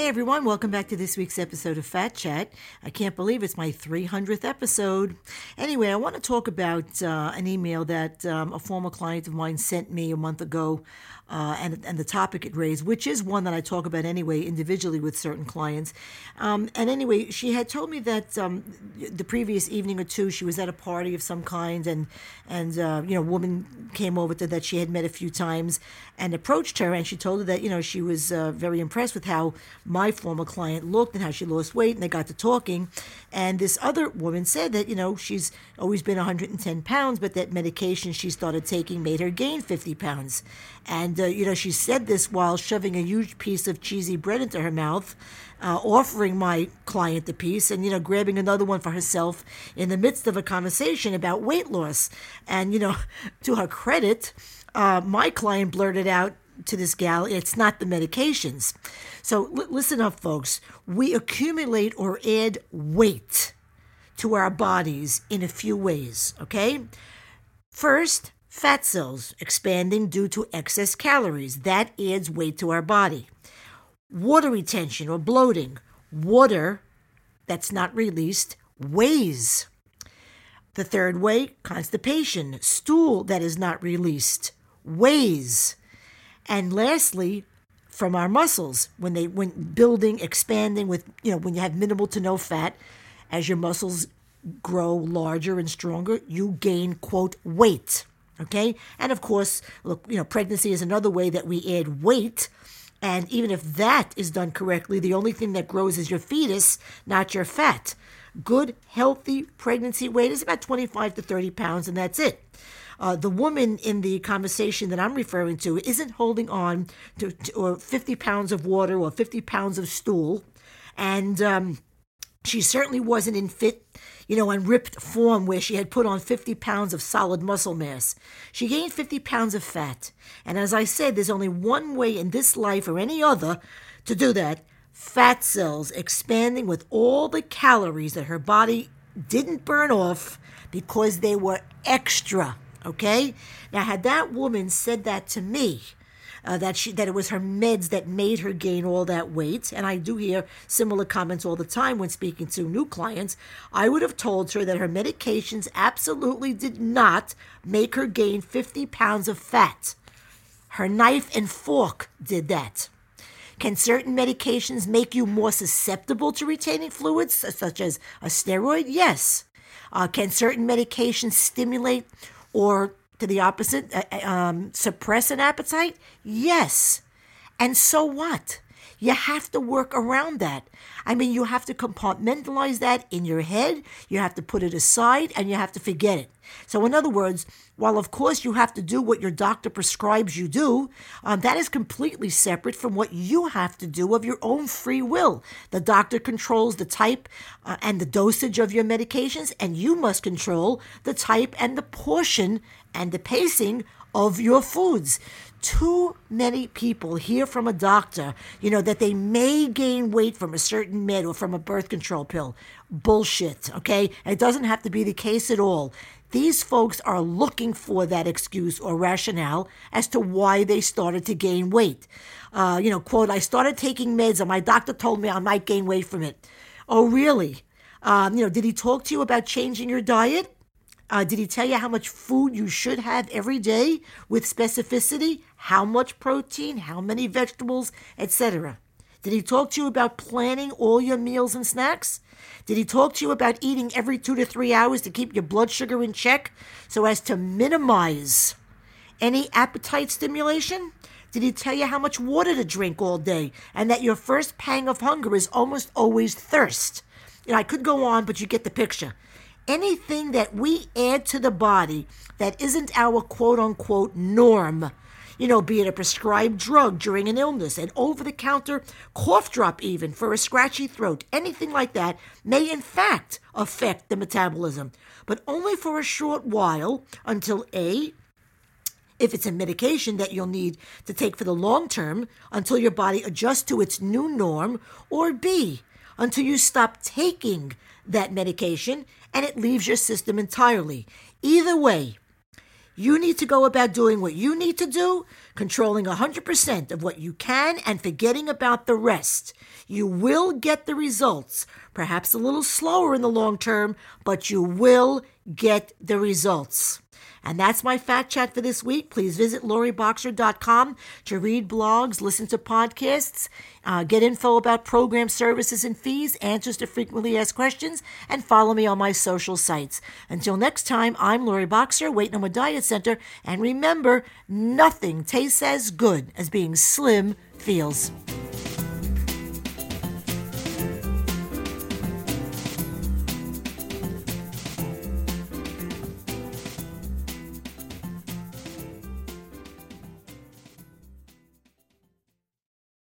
Hey everyone, welcome back to this week's episode of Fat Chat. I can't believe it's my 300th episode. Anyway, I want to talk about uh, an email that um, a former client of mine sent me a month ago uh, and, and the topic it raised, which is one that I talk about anyway individually with certain clients. Um, and anyway, she had told me that um, the previous evening or two she was at a party of some kind, and and uh, you know, a woman came over to that she had met a few times and approached her, and she told her that you know she was uh, very impressed with how my former client looked and how she lost weight, and they got to talking, and this other woman said that you know she's always been 110 pounds, but that medication she started taking made her gain 50 pounds, and uh, you know, she said this while shoving a huge piece of cheesy bread into her mouth, uh, offering my client the piece, and, you know, grabbing another one for herself in the midst of a conversation about weight loss. And, you know, to her credit, uh, my client blurted out to this gal, it's not the medications. So l- listen up, folks. We accumulate or add weight to our bodies in a few ways, okay? First, Fat cells expanding due to excess calories. That adds weight to our body. Water retention or bloating. Water that's not released weighs. The third way, constipation. Stool that is not released weighs. And lastly, from our muscles, when they when building, expanding with you know, when you have minimal to no fat, as your muscles grow larger and stronger, you gain quote weight. Okay. And of course, look, you know, pregnancy is another way that we add weight. And even if that is done correctly, the only thing that grows is your fetus, not your fat. Good, healthy pregnancy weight is about 25 to 30 pounds, and that's it. Uh, the woman in the conversation that I'm referring to isn't holding on to, to or 50 pounds of water or 50 pounds of stool. And um, she certainly wasn't in fit, you know, and ripped form where she had put on 50 pounds of solid muscle mass. She gained 50 pounds of fat. And as I said, there's only one way in this life or any other to do that fat cells expanding with all the calories that her body didn't burn off because they were extra. Okay? Now, had that woman said that to me, uh, that she that it was her meds that made her gain all that weight. And I do hear similar comments all the time when speaking to new clients. I would have told her that her medications absolutely did not make her gain 50 pounds of fat. Her knife and fork did that. Can certain medications make you more susceptible to retaining fluids, such as a steroid? Yes. Uh, can certain medications stimulate or to the opposite, uh, uh, um, suppress an appetite? Yes. And so what? You have to work around that. I mean, you have to compartmentalize that in your head, you have to put it aside, and you have to forget it. So, in other words, while of course you have to do what your doctor prescribes you do, um, that is completely separate from what you have to do of your own free will. The doctor controls the type uh, and the dosage of your medications, and you must control the type and the portion and the pacing of your foods. Too many people hear from a doctor, you know, that they may gain weight from a certain med or from a birth control pill. Bullshit, okay? It doesn't have to be the case at all. These folks are looking for that excuse or rationale as to why they started to gain weight. Uh, you know, quote, I started taking meds and my doctor told me I might gain weight from it. Oh, really? Um, you know, did he talk to you about changing your diet? Uh, did he tell you how much food you should have every day with specificity? How much protein, how many vegetables, etc.? Did he talk to you about planning all your meals and snacks? Did he talk to you about eating every two to three hours to keep your blood sugar in check so as to minimize any appetite stimulation? Did he tell you how much water to drink all day and that your first pang of hunger is almost always thirst? You know, I could go on, but you get the picture anything that we add to the body that isn't our quote unquote norm, you know, be it a prescribed drug during an illness, an over the counter cough drop, even for a scratchy throat, anything like that, may in fact affect the metabolism, but only for a short while until A, if it's a medication that you'll need to take for the long term until your body adjusts to its new norm, or B, until you stop taking that medication and it leaves your system entirely. Either way, You need to go about doing what you need to do, controlling 100% of what you can and forgetting about the rest. You will get the results, perhaps a little slower in the long term, but you will get the results. And that's my Fat Chat for this week. Please visit laurieboxer.com to read blogs, listen to podcasts, uh, get info about program services and fees, answers to frequently asked questions, and follow me on my social sites. Until next time, I'm Laurie Boxer, Weight More Diet Center, and remember, nothing tastes as good as being slim feels.